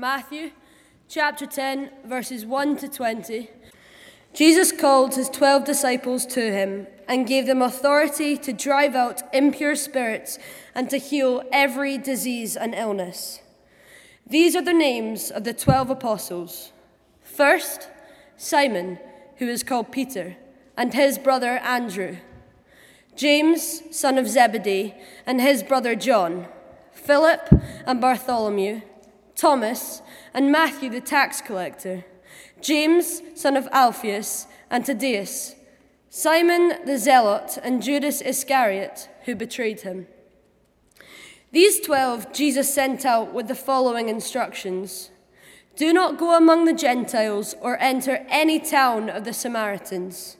Matthew chapter 10, verses 1 to 20. Jesus called his twelve disciples to him and gave them authority to drive out impure spirits and to heal every disease and illness. These are the names of the twelve apostles. First, Simon, who is called Peter, and his brother Andrew. James, son of Zebedee, and his brother John. Philip and Bartholomew. Thomas, and Matthew the tax collector. James, son of Alphaeus, and Thaddeus. Simon the zealot, and Judas Iscariot, who betrayed him. These twelve Jesus sent out with the following instructions Do not go among the Gentiles or enter any town of the Samaritans.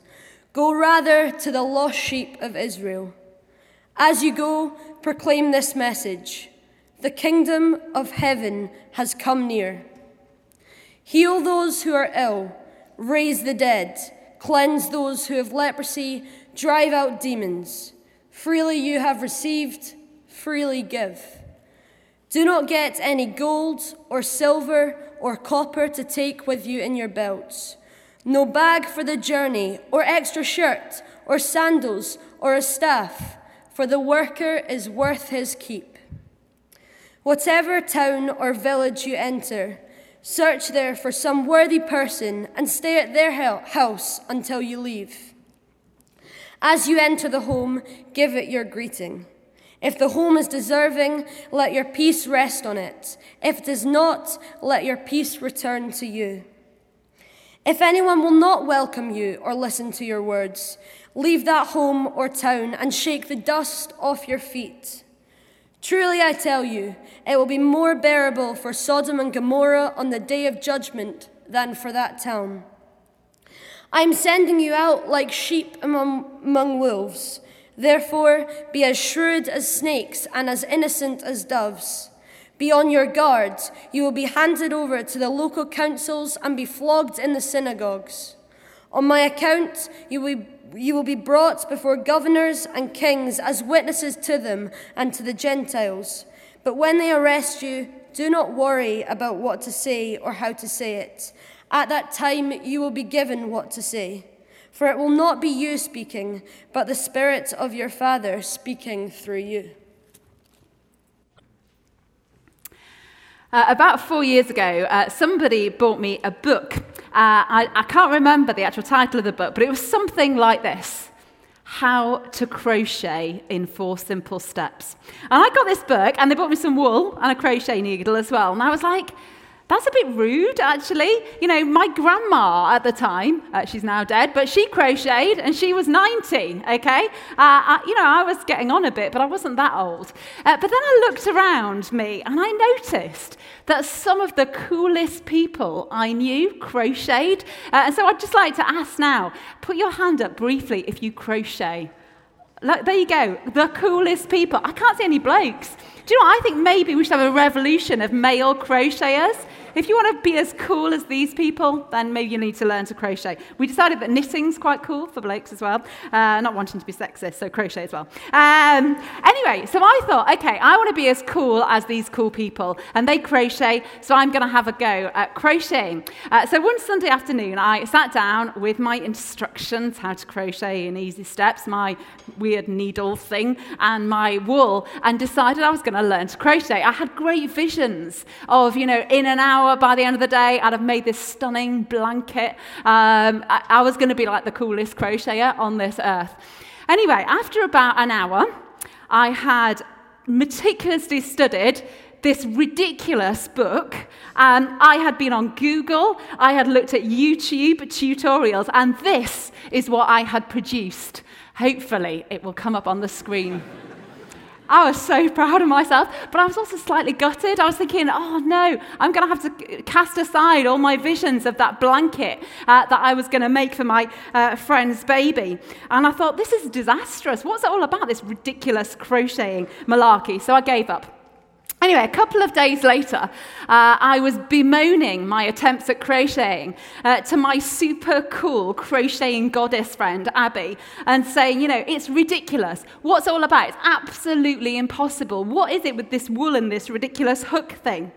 Go rather to the lost sheep of Israel. As you go, proclaim this message The kingdom of heaven has come near. Heal those who are ill, raise the dead, cleanse those who have leprosy, drive out demons. Freely you have received, freely give. Do not get any gold or silver or copper to take with you in your belts no bag for the journey, or extra shirt, or sandals, or a staff, for the worker is worth his keep. Whatever town or village you enter, search there for some worthy person and stay at their house until you leave. As you enter the home, give it your greeting. If the home is deserving, let your peace rest on it. If it is not, let your peace return to you. If anyone will not welcome you or listen to your words, leave that home or town and shake the dust off your feet. Truly, I tell you, it will be more bearable for Sodom and Gomorrah on the day of judgment than for that town. I am sending you out like sheep among, among wolves. Therefore, be as shrewd as snakes and as innocent as doves. Be on your guard. You will be handed over to the local councils and be flogged in the synagogues. On my account, you will, you will be brought before governors and kings as witnesses to them and to the Gentiles. But when they arrest you, do not worry about what to say or how to say it. At that time, you will be given what to say. For it will not be you speaking, but the Spirit of your Father speaking through you. Uh, about four years ago, uh, somebody bought me a book. Uh, I, I can't remember the actual title of the book, but it was something like this How to Crochet in Four Simple Steps. And I got this book, and they bought me some wool and a crochet needle as well. And I was like, that's a bit rude, actually. You know, my grandma at the time, uh, she's now dead, but she crocheted and she was 90, okay? Uh, I, you know, I was getting on a bit, but I wasn't that old. Uh, but then I looked around me and I noticed that some of the coolest people I knew crocheted. Uh, and so I'd just like to ask now put your hand up briefly if you crochet. There you go, the coolest people. I can't see any blokes. Do you know what? I think maybe we should have a revolution of male crocheters. If you want to be as cool as these people, then maybe you need to learn to crochet. We decided that knitting's quite cool for blokes as well, uh, not wanting to be sexist, so crochet as well. Um, anyway, so I thought, okay, I want to be as cool as these cool people, and they crochet, so I'm going to have a go at crocheting. Uh, so one Sunday afternoon, I sat down with my instructions how to crochet in easy steps, my weird needle thing, and my wool, and decided I was going to learn to crochet. I had great visions of, you know, in an hour by the end of the day, I'd have made this stunning blanket. Um, I, I was going to be like the coolest crocheter on this earth. Anyway, after about an hour, I had meticulously studied this ridiculous book. Um, I had been on Google, I had looked at YouTube tutorials, and this is what I had produced. Hopefully, it will come up on the screen. I was so proud of myself, but I was also slightly gutted. I was thinking, oh no, I'm going to have to cast aside all my visions of that blanket uh, that I was going to make for my uh, friend's baby. And I thought, this is disastrous. What's it all about, this ridiculous crocheting malarkey? So I gave up. Anyway, a couple of days later, uh, I was bemoaning my attempts at crocheting uh, to my super cool crocheting goddess friend, Abby, and saying, you know, it's ridiculous. What's all about? It's absolutely impossible. What is it with this wool and this ridiculous hook thing?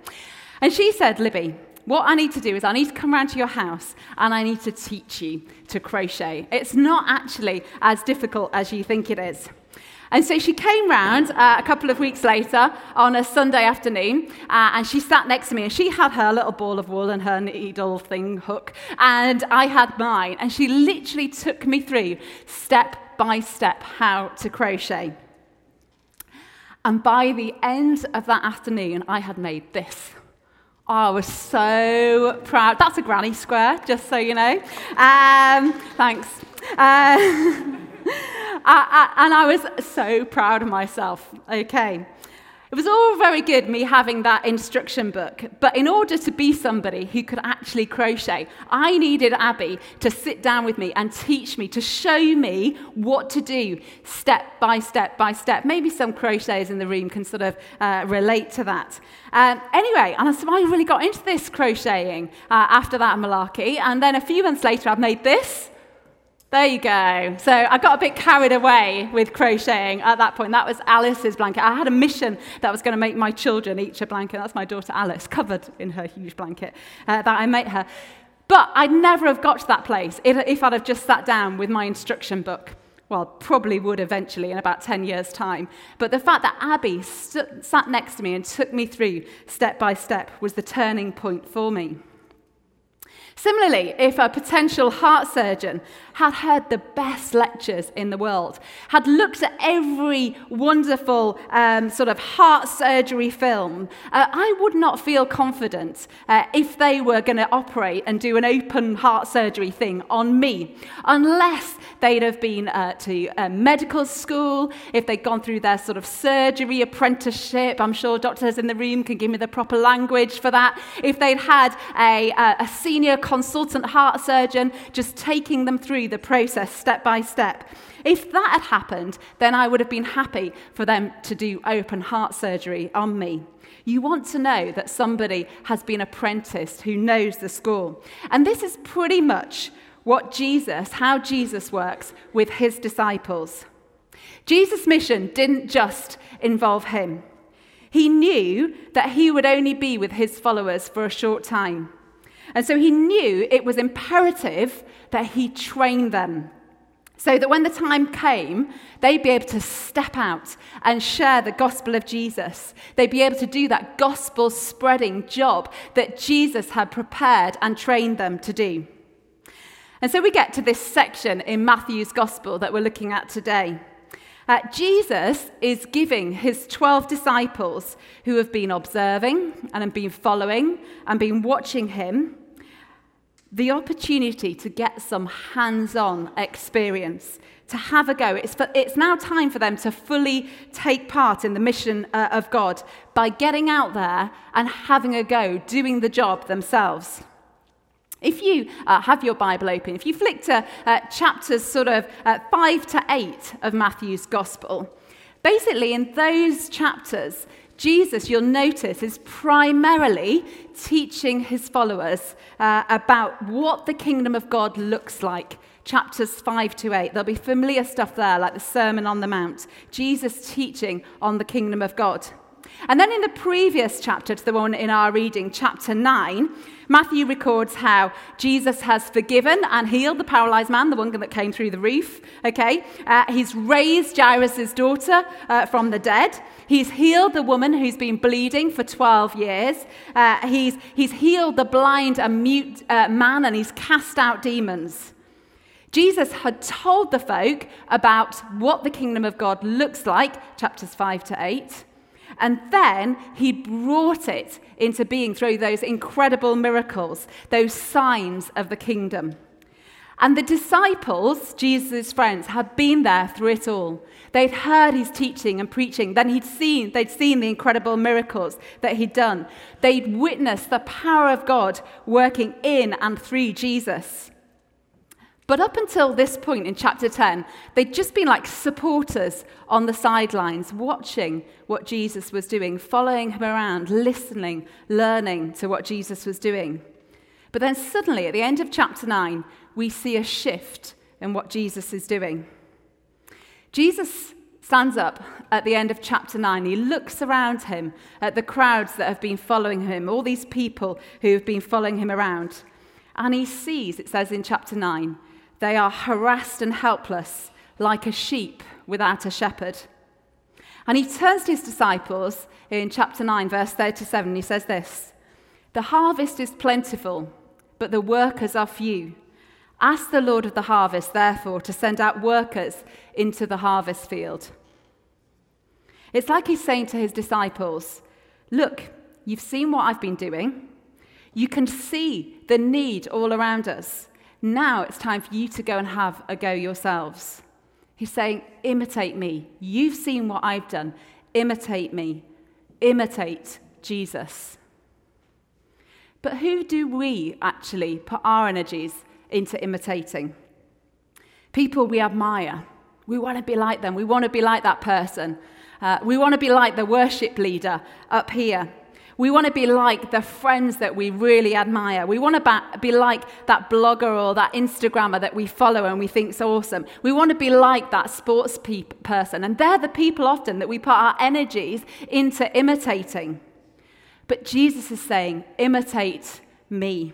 And she said, Libby, what I need to do is I need to come round to your house and I need to teach you to crochet. It's not actually as difficult as you think it is. And so she came round uh, a couple of weeks later on a Sunday afternoon, uh, and she sat next to me, and she had her little ball of wool and her needle thing hook, and I had mine. And she literally took me through step by step how to crochet. And by the end of that afternoon, I had made this. I was so proud. That's a granny square, just so you know. Um, thanks. Uh, I, I, and I was so proud of myself. Okay. It was all very good, me having that instruction book, but in order to be somebody who could actually crochet, I needed Abby to sit down with me and teach me, to show me what to do step by step by step. Maybe some crocheters in the room can sort of uh, relate to that. Um, anyway, and so I really got into this crocheting uh, after that malarkey, and then a few months later, I've made this. There you go. So I got a bit carried away with crocheting at that point. That was Alice's blanket. I had a mission that was going to make my children each a blanket. That's my daughter Alice, covered in her huge blanket uh, that I made her. But I'd never have got to that place if I'd have just sat down with my instruction book. Well, probably would eventually in about 10 years' time. But the fact that Abby st- sat next to me and took me through step by step was the turning point for me. Similarly, if a potential heart surgeon had heard the best lectures in the world, had looked at every wonderful um, sort of heart surgery film, uh, I would not feel confident uh, if they were going to operate and do an open heart surgery thing on me, unless they'd have been uh, to medical school, if they'd gone through their sort of surgery apprenticeship. I'm sure doctors in the room can give me the proper language for that. If they'd had a, a senior consultant heart surgeon just taking them through the process step by step. If that had happened, then I would have been happy for them to do open heart surgery on me. You want to know that somebody has been apprenticed who knows the school. And this is pretty much what Jesus, how Jesus works with his disciples. Jesus' mission didn't just involve him. He knew that he would only be with his followers for a short time. And so he knew it was imperative that he train them so that when the time came, they'd be able to step out and share the gospel of Jesus. They'd be able to do that gospel spreading job that Jesus had prepared and trained them to do. And so we get to this section in Matthew's gospel that we're looking at today. Uh, Jesus is giving his 12 disciples who have been observing and have been following and been watching him the opportunity to get some hands on experience, to have a go. It's, for, it's now time for them to fully take part in the mission uh, of God by getting out there and having a go, doing the job themselves. If you uh, have your Bible open, if you flick to uh, chapters sort of uh, 5 to 8 of Matthew's Gospel, basically in those chapters, Jesus, you'll notice, is primarily teaching his followers uh, about what the kingdom of God looks like. Chapters 5 to 8. There'll be familiar stuff there, like the Sermon on the Mount. Jesus teaching on the kingdom of God. And then in the previous chapter to the one in our reading, chapter 9, Matthew records how Jesus has forgiven and healed the paralyzed man, the one that came through the roof. Okay, uh, he's raised Jairus' daughter uh, from the dead. He's healed the woman who's been bleeding for 12 years. Uh, he's, he's healed the blind and mute uh, man, and he's cast out demons. Jesus had told the folk about what the kingdom of God looks like, chapters 5 to 8. And then he brought it into being through those incredible miracles, those signs of the kingdom. And the disciples, Jesus' friends, had been there through it all. They'd heard his teaching and preaching. Then he'd seen, they'd seen the incredible miracles that he'd done. They'd witnessed the power of God working in and through Jesus. But up until this point in chapter 10, they'd just been like supporters on the sidelines, watching what Jesus was doing, following him around, listening, learning to what Jesus was doing. But then suddenly, at the end of chapter 9, we see a shift in what Jesus is doing. Jesus stands up at the end of chapter 9. He looks around him at the crowds that have been following him, all these people who have been following him around. And he sees, it says in chapter 9, they are harassed and helpless like a sheep without a shepherd. And he turns to his disciples in chapter 9, verse 37. He says this The harvest is plentiful, but the workers are few. Ask the Lord of the harvest, therefore, to send out workers into the harvest field. It's like he's saying to his disciples, Look, you've seen what I've been doing. You can see the need all around us. Now it's time for you to go and have a go yourselves. He's saying, Imitate me. You've seen what I've done. Imitate me. Imitate Jesus. But who do we actually put our energies into imitating? People we admire. We want to be like them. We want to be like that person. Uh, we want to be like the worship leader up here. We want to be like the friends that we really admire. We want to be like that blogger or that Instagrammer that we follow and we think is awesome. We want to be like that sports pe- person. And they're the people often that we put our energies into imitating. But Jesus is saying, imitate me.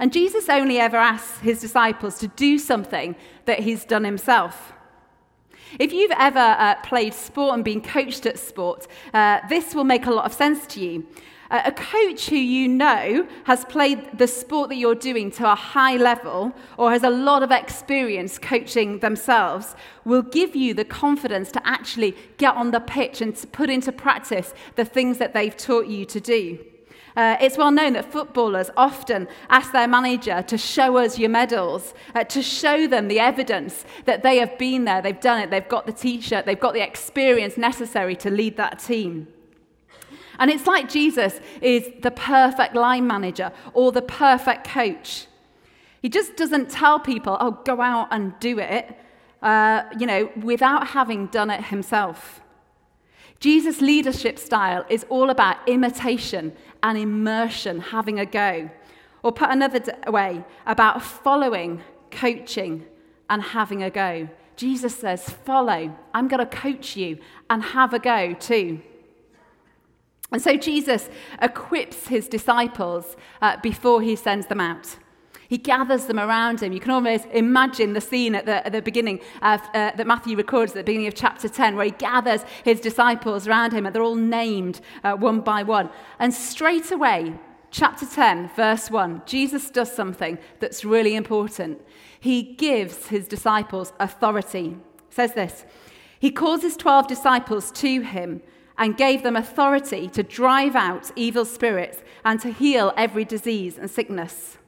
And Jesus only ever asks his disciples to do something that he's done himself. If you've ever uh, played sport and been coached at sport, uh, this will make a lot of sense to you. Uh, a coach who you know has played the sport that you're doing to a high level or has a lot of experience coaching themselves will give you the confidence to actually get on the pitch and to put into practice the things that they've taught you to do. Uh, it's well known that footballers often ask their manager to show us your medals, uh, to show them the evidence that they have been there, they've done it, they've got the t shirt, they've got the experience necessary to lead that team. And it's like Jesus is the perfect line manager or the perfect coach. He just doesn't tell people, oh, go out and do it, uh, you know, without having done it himself. Jesus' leadership style is all about imitation and immersion, having a go. Or put another way, about following, coaching, and having a go. Jesus says, Follow, I'm going to coach you and have a go too. And so Jesus equips his disciples uh, before he sends them out. He gathers them around him. You can almost imagine the scene at the, at the beginning of, uh, that Matthew records at the beginning of chapter 10, where he gathers his disciples around him, and they're all named uh, one by one. And straight away, chapter 10, verse 1, Jesus does something that's really important. He gives his disciples authority. It says this He calls his 12 disciples to him and gave them authority to drive out evil spirits and to heal every disease and sickness.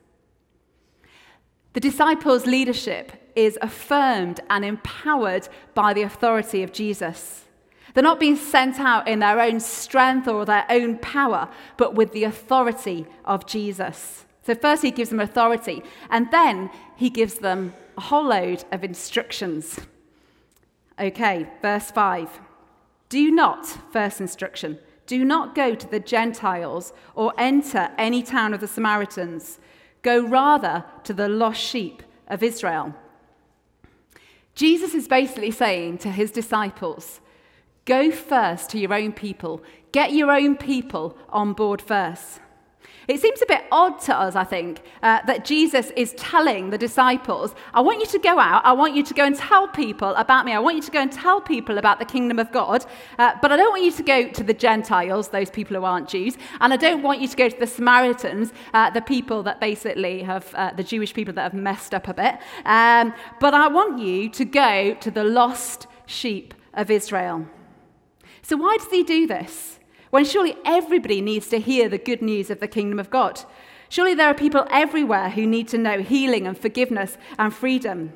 The disciples' leadership is affirmed and empowered by the authority of Jesus. They're not being sent out in their own strength or their own power, but with the authority of Jesus. So, first, he gives them authority, and then he gives them a whole load of instructions. Okay, verse 5. Do not, first instruction, do not go to the Gentiles or enter any town of the Samaritans Go rather to the lost sheep of Israel. Jesus is basically saying to his disciples, Go first to your own people, get your own people on board first. It seems a bit odd to us, I think, uh, that Jesus is telling the disciples, I want you to go out, I want you to go and tell people about me, I want you to go and tell people about the kingdom of God, uh, but I don't want you to go to the Gentiles, those people who aren't Jews, and I don't want you to go to the Samaritans, uh, the people that basically have, uh, the Jewish people that have messed up a bit, um, but I want you to go to the lost sheep of Israel. So, why does he do this? When surely everybody needs to hear the good news of the kingdom of God. Surely there are people everywhere who need to know healing and forgiveness and freedom.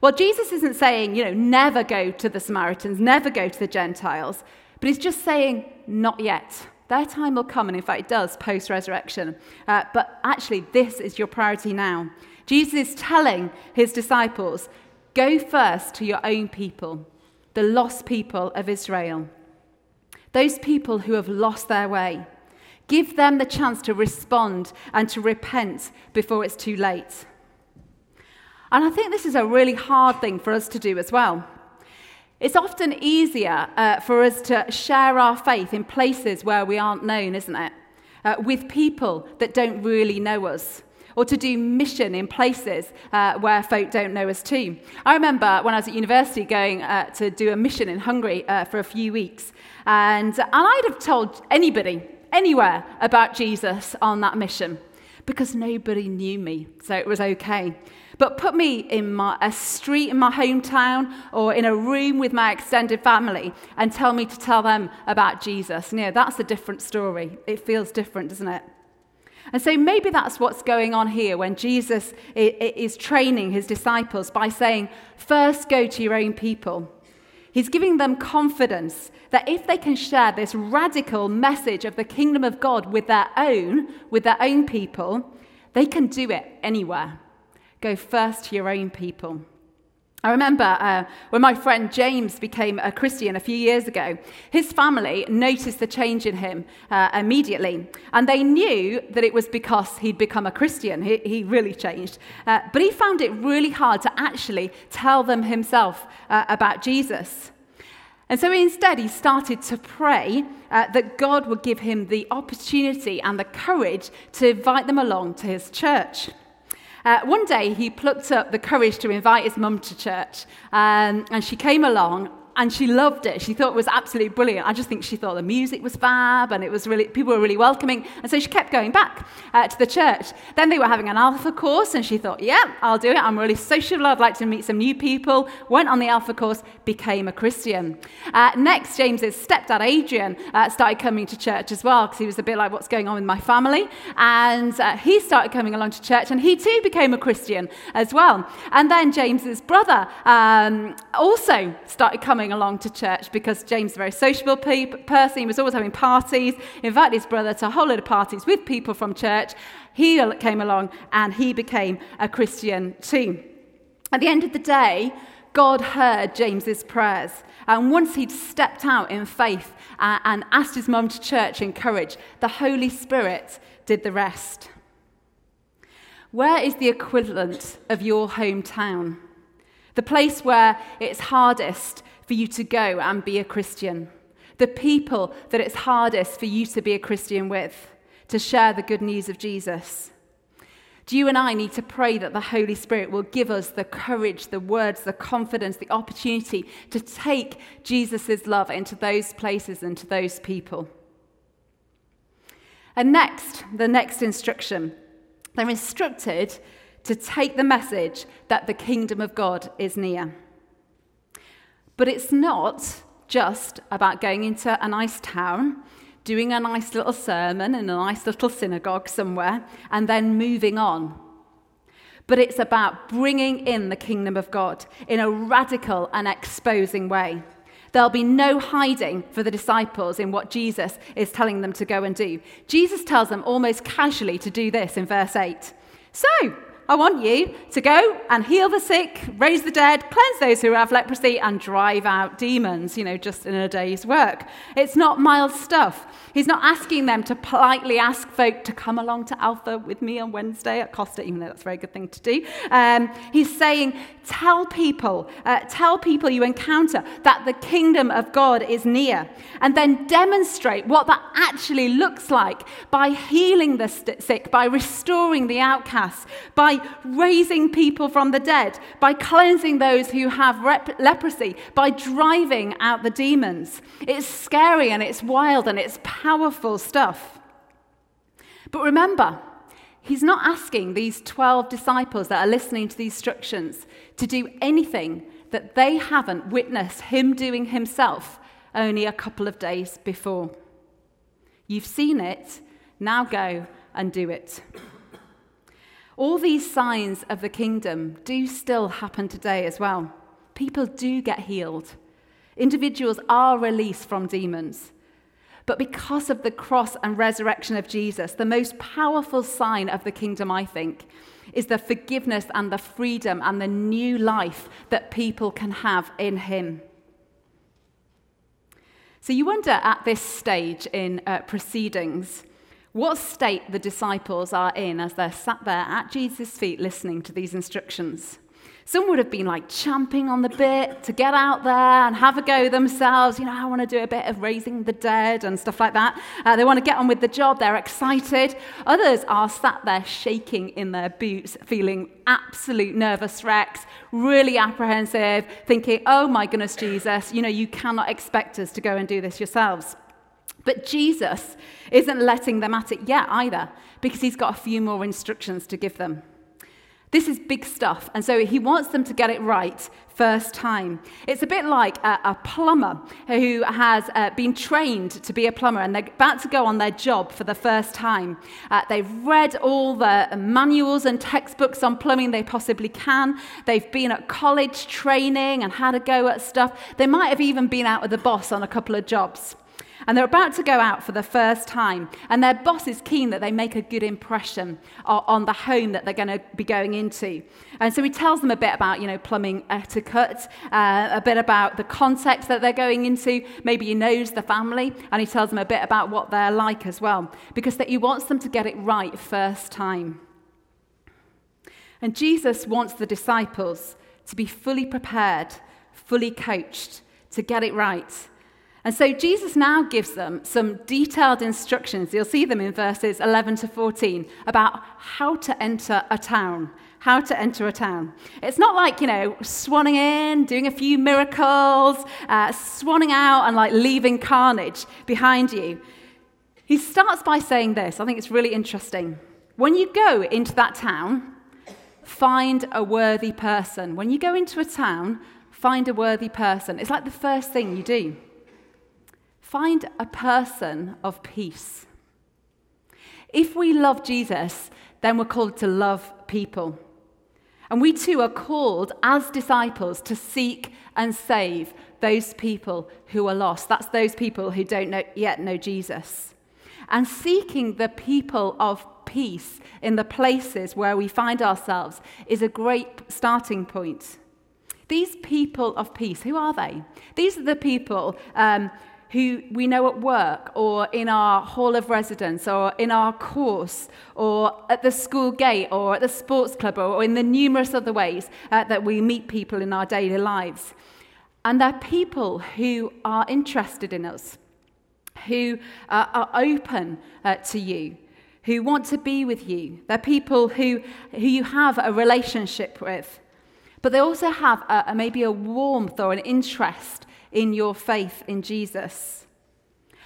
Well, Jesus isn't saying, you know, never go to the Samaritans, never go to the Gentiles, but he's just saying, not yet. Their time will come, and in fact, it does post resurrection. Uh, but actually, this is your priority now. Jesus is telling his disciples, go first to your own people, the lost people of Israel those people who have lost their way. Give them the chance to respond and to repent before it's too late. And I think this is a really hard thing for us to do as well. It's often easier uh, for us to share our faith in places where we aren't known, isn't it? Uh, with people that don't really know us. Or to do mission in places uh, where folk don't know us too. I remember when I was at university going uh, to do a mission in Hungary uh, for a few weeks. And, and I'd have told anybody, anywhere, about Jesus on that mission because nobody knew me. So it was okay. But put me in my, a street in my hometown or in a room with my extended family and tell me to tell them about Jesus. You know, that's a different story. It feels different, doesn't it? And so maybe that's what's going on here when Jesus is training his disciples by saying, first go to your own people. He's giving them confidence that if they can share this radical message of the kingdom of God with their own, with their own people, they can do it anywhere. Go first to your own people. I remember uh, when my friend James became a Christian a few years ago, his family noticed the change in him uh, immediately. And they knew that it was because he'd become a Christian. He, he really changed. Uh, but he found it really hard to actually tell them himself uh, about Jesus. And so instead, he started to pray uh, that God would give him the opportunity and the courage to invite them along to his church. Uh, one day, he plucked up the courage to invite his mum to church, um, and she came along and she loved it. She thought it was absolutely brilliant. I just think she thought the music was fab and it was really, people were really welcoming. And so she kept going back uh, to the church. Then they were having an alpha course and she thought, yeah, I'll do it. I'm really sociable. I'd like to meet some new people. Went on the alpha course, became a Christian. Uh, next, James's stepdad, Adrian, uh, started coming to church as well because he was a bit like, what's going on with my family? And uh, he started coming along to church and he too became a Christian as well. And then James's brother um, also started coming coming along to church because James is a very sociable pe- person. He was always having parties, invited his brother to a whole load of parties with people from church. He came along and he became a Christian too. At the end of the day, God heard James's prayers. And once he'd stepped out in faith uh, and asked his mum to church in courage, the Holy Spirit did the rest. Where is the equivalent of your hometown? The place where it's hardest for you to go and be a Christian. The people that it's hardest for you to be a Christian with, to share the good news of Jesus. Do you and I need to pray that the Holy Spirit will give us the courage, the words, the confidence, the opportunity to take Jesus' love into those places and to those people? And next, the next instruction. They're instructed to take the message that the kingdom of God is near. But it's not just about going into a nice town, doing a nice little sermon in a nice little synagogue somewhere, and then moving on. But it's about bringing in the kingdom of God in a radical and exposing way. There'll be no hiding for the disciples in what Jesus is telling them to go and do. Jesus tells them almost casually to do this in verse 8. So, I want you to go and heal the sick, raise the dead, cleanse those who have leprosy, and drive out demons, you know, just in a day's work. It's not mild stuff. He's not asking them to politely ask folk to come along to Alpha with me on Wednesday at Costa, even though that's a very good thing to do. Um, he's saying, tell people, uh, tell people you encounter that the kingdom of God is near, and then demonstrate what that actually looks like by healing the sick, by restoring the outcasts, by raising people from the dead, by cleansing those who have rep- leprosy, by driving out the demons. It's scary and it's wild and it's powerful stuff. But remember, he's not asking these 12 disciples that are listening to these instructions to do anything that they haven't witnessed him doing himself only a couple of days before. You've seen it, now go and do it. All these signs of the kingdom do still happen today as well. People do get healed, individuals are released from demons. But because of the cross and resurrection of Jesus, the most powerful sign of the kingdom, I think, is the forgiveness and the freedom and the new life that people can have in Him. So you wonder at this stage in uh, proceedings what state the disciples are in as they're sat there at Jesus' feet listening to these instructions. Some would have been like champing on the bit to get out there and have a go themselves. You know, I want to do a bit of raising the dead and stuff like that. Uh, they want to get on with the job, they're excited. Others are sat there shaking in their boots, feeling absolute nervous wrecks, really apprehensive, thinking, oh my goodness, Jesus, you know, you cannot expect us to go and do this yourselves. But Jesus isn't letting them at it yet either, because he's got a few more instructions to give them. This is big stuff, and so he wants them to get it right first time. It's a bit like a, a plumber who has uh, been trained to be a plumber and they're about to go on their job for the first time. Uh, they've read all the manuals and textbooks on plumbing they possibly can. They've been at college training and had a go at stuff. They might have even been out with the boss on a couple of jobs. And they're about to go out for the first time. And their boss is keen that they make a good impression on the home that they're going to be going into. And so he tells them a bit about, you know, plumbing etiquette, uh, a bit about the context that they're going into. Maybe he knows the family. And he tells them a bit about what they're like as well. Because that he wants them to get it right first time. And Jesus wants the disciples to be fully prepared, fully coached to get it right and so Jesus now gives them some detailed instructions. You'll see them in verses 11 to 14 about how to enter a town. How to enter a town. It's not like, you know, swanning in, doing a few miracles, uh, swanning out and like leaving carnage behind you. He starts by saying this. I think it's really interesting. When you go into that town, find a worthy person. When you go into a town, find a worthy person. It's like the first thing you do. Find a person of peace. If we love Jesus, then we're called to love people. And we too are called as disciples to seek and save those people who are lost. That's those people who don't know, yet know Jesus. And seeking the people of peace in the places where we find ourselves is a great starting point. These people of peace, who are they? These are the people um, who we know at work or in our hall of residence or in our course or at the school gate or at the sports club or in the numerous other ways uh, that we meet people in our daily lives. And they're people who are interested in us, who uh, are open uh, to you, who want to be with you. They're people who, who you have a relationship with. But they also have a, maybe a warmth or an interest in your faith in Jesus.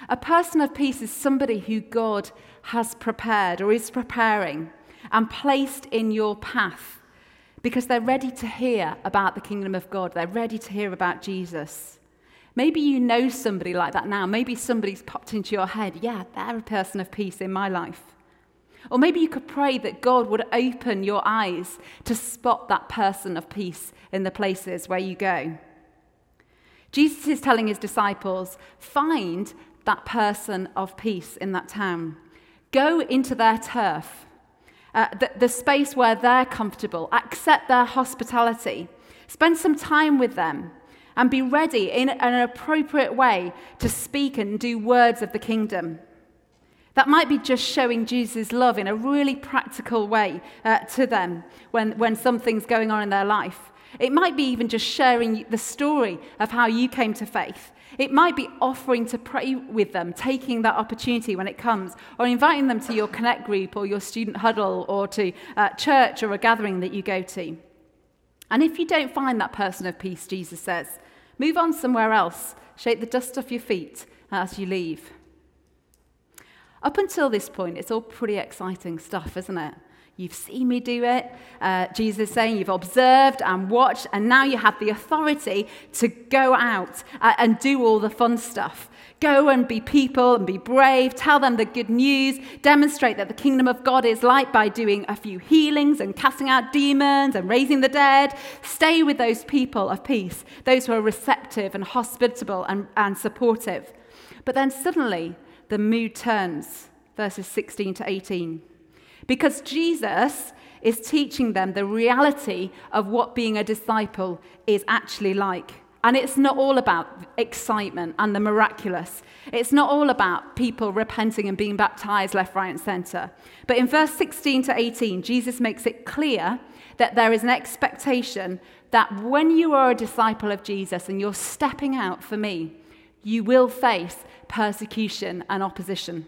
A person of peace is somebody who God has prepared or is preparing and placed in your path because they're ready to hear about the kingdom of God. They're ready to hear about Jesus. Maybe you know somebody like that now. Maybe somebody's popped into your head. Yeah, they're a person of peace in my life. Or maybe you could pray that God would open your eyes to spot that person of peace in the places where you go. Jesus is telling his disciples, find that person of peace in that town. Go into their turf, uh, the, the space where they're comfortable, accept their hospitality, spend some time with them, and be ready in an appropriate way to speak and do words of the kingdom. That might be just showing Jesus' love in a really practical way uh, to them when, when something's going on in their life. It might be even just sharing the story of how you came to faith. It might be offering to pray with them, taking that opportunity when it comes, or inviting them to your connect group or your student huddle or to uh, church or a gathering that you go to. And if you don't find that person of peace, Jesus says, move on somewhere else, shake the dust off your feet as you leave. Up until this point, it's all pretty exciting stuff, isn't it? You've seen me do it. Uh, Jesus is saying you've observed and watched, and now you have the authority to go out uh, and do all the fun stuff. Go and be people and be brave. Tell them the good news. Demonstrate that the kingdom of God is light by doing a few healings and casting out demons and raising the dead. Stay with those people of peace, those who are receptive and hospitable and, and supportive. But then suddenly the mood turns, verses 16 to 18. Because Jesus is teaching them the reality of what being a disciple is actually like. And it's not all about excitement and the miraculous. It's not all about people repenting and being baptized left, right, and center. But in verse 16 to 18, Jesus makes it clear that there is an expectation that when you are a disciple of Jesus and you're stepping out for me, you will face persecution and opposition.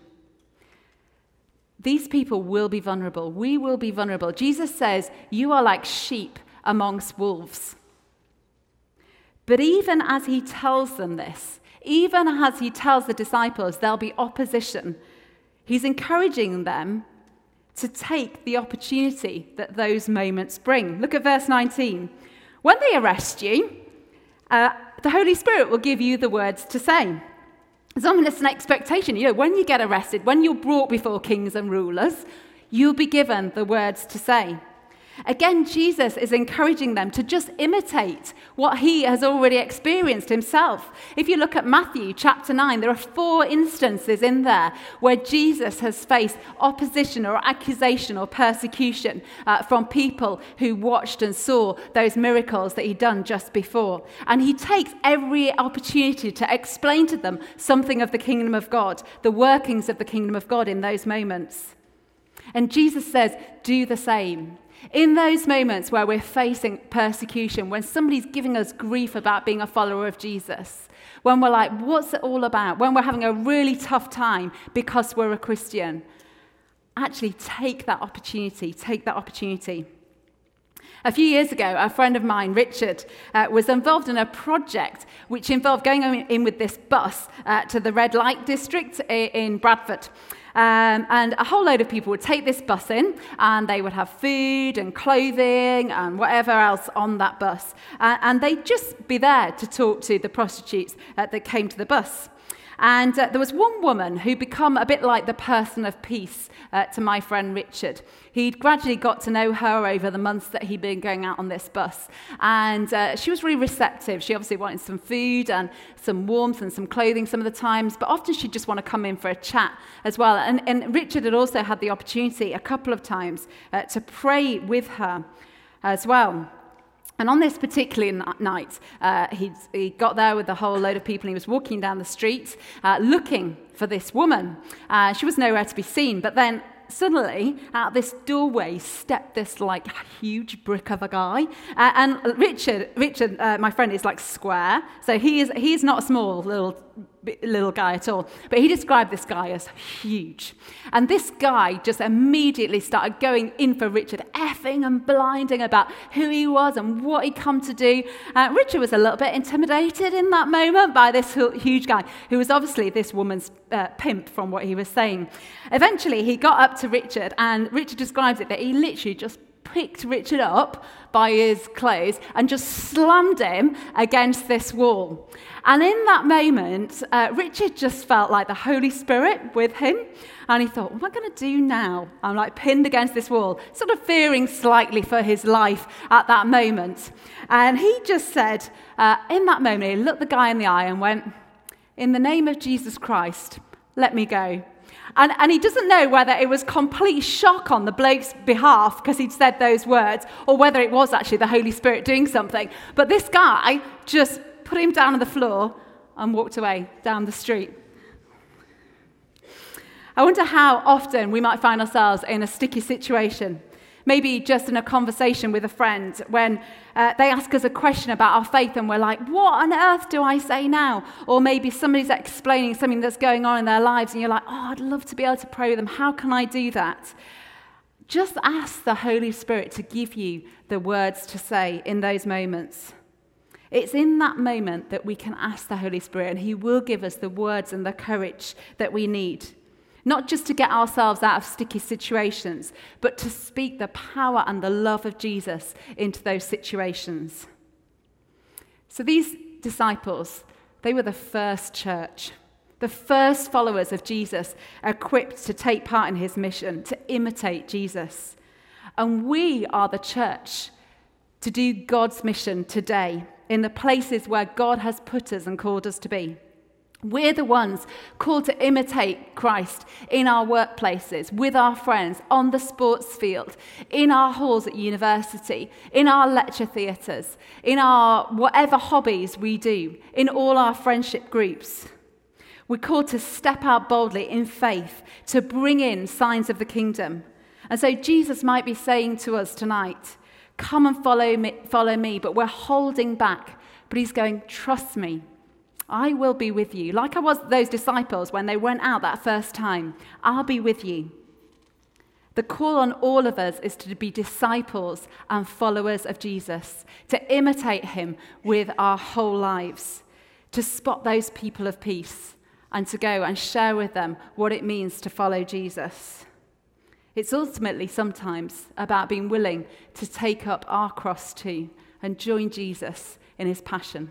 These people will be vulnerable. We will be vulnerable. Jesus says, You are like sheep amongst wolves. But even as he tells them this, even as he tells the disciples there'll be opposition, he's encouraging them to take the opportunity that those moments bring. Look at verse 19. When they arrest you, uh, the Holy Spirit will give you the words to say. It's almost an expectation. You know, when you get arrested, when you're brought before kings and rulers, you'll be given the words to say. Again, Jesus is encouraging them to just imitate what he has already experienced himself. If you look at Matthew chapter 9, there are four instances in there where Jesus has faced opposition or accusation or persecution uh, from people who watched and saw those miracles that he'd done just before. And he takes every opportunity to explain to them something of the kingdom of God, the workings of the kingdom of God in those moments. And Jesus says, do the same. In those moments where we're facing persecution, when somebody's giving us grief about being a follower of Jesus, when we're like, what's it all about? When we're having a really tough time because we're a Christian, actually take that opportunity, take that opportunity. A few years ago, a friend of mine, Richard, uh, was involved in a project which involved going in with this bus uh, to the red light district in Bradford. Um, and a whole load of people would take this bus in and they would have food and clothing and whatever else on that bus. Uh, and they'd just be there to talk to the prostitutes uh, that came to the bus. And uh, there was one woman who become a bit like the person of peace uh, to my friend Richard. He'd gradually got to know her over the months that he'd been going out on this bus. And uh, she was really receptive. She obviously wanted some food and some warmth and some clothing some of the times, but often she'd just want to come in for a chat as well. And, and Richard had also had the opportunity a couple of times uh, to pray with her as well. And on this particular night, uh, he got there with a whole load of people. And he was walking down the street uh, looking for this woman. Uh, she was nowhere to be seen. But then suddenly, out this doorway stepped this like huge brick of a guy. Uh, and Richard, Richard, uh, my friend, is like square. So he is, he is not a small little little guy at all. But he described this guy as huge. And this guy just immediately started going in for Richard, effing and blinding about who he was and what he'd come to do. Uh, Richard was a little bit intimidated in that moment by this huge guy, who was obviously this woman's uh, pimp from what he was saying. Eventually, he got up to Richard, and Richard describes it that he literally just picked Richard up by his clothes and just slammed him against this wall. And in that moment, uh, Richard just felt like the Holy Spirit with him. And he thought, what am I going to do now? I'm like pinned against this wall, sort of fearing slightly for his life at that moment. And he just said, uh, in that moment, he looked the guy in the eye and went, In the name of Jesus Christ, let me go. And, and he doesn't know whether it was complete shock on the bloke's behalf because he'd said those words or whether it was actually the Holy Spirit doing something. But this guy just put him down on the floor and walked away down the street. I wonder how often we might find ourselves in a sticky situation maybe just in a conversation with a friend when uh, they ask us a question about our faith and we're like, what on earth do I say now? Or maybe somebody's explaining something that's going on in their lives and you're like, oh, I'd love to be able to pray with them. How can I do that? Just ask the Holy Spirit to give you the words to say in those moments. It's in that moment that we can ask the Holy Spirit, and He will give us the words and the courage that we need not just to get ourselves out of sticky situations, but to speak the power and the love of Jesus into those situations. So these disciples, they were the first church, the first followers of Jesus, equipped to take part in his mission, to imitate Jesus. And we are the church to do God's mission today in the places where God has put us and called us to be. We're the ones called to imitate Christ in our workplaces, with our friends, on the sports field, in our halls at university, in our lecture theatres, in our whatever hobbies we do, in all our friendship groups. We're called to step out boldly in faith to bring in signs of the kingdom. And so Jesus might be saying to us tonight, Come and follow me, follow me, but we're holding back. But he's going, Trust me. I will be with you. Like I was those disciples when they went out that first time, I'll be with you. The call on all of us is to be disciples and followers of Jesus, to imitate him with our whole lives, to spot those people of peace, and to go and share with them what it means to follow Jesus. It's ultimately sometimes about being willing to take up our cross too and join Jesus in his passion.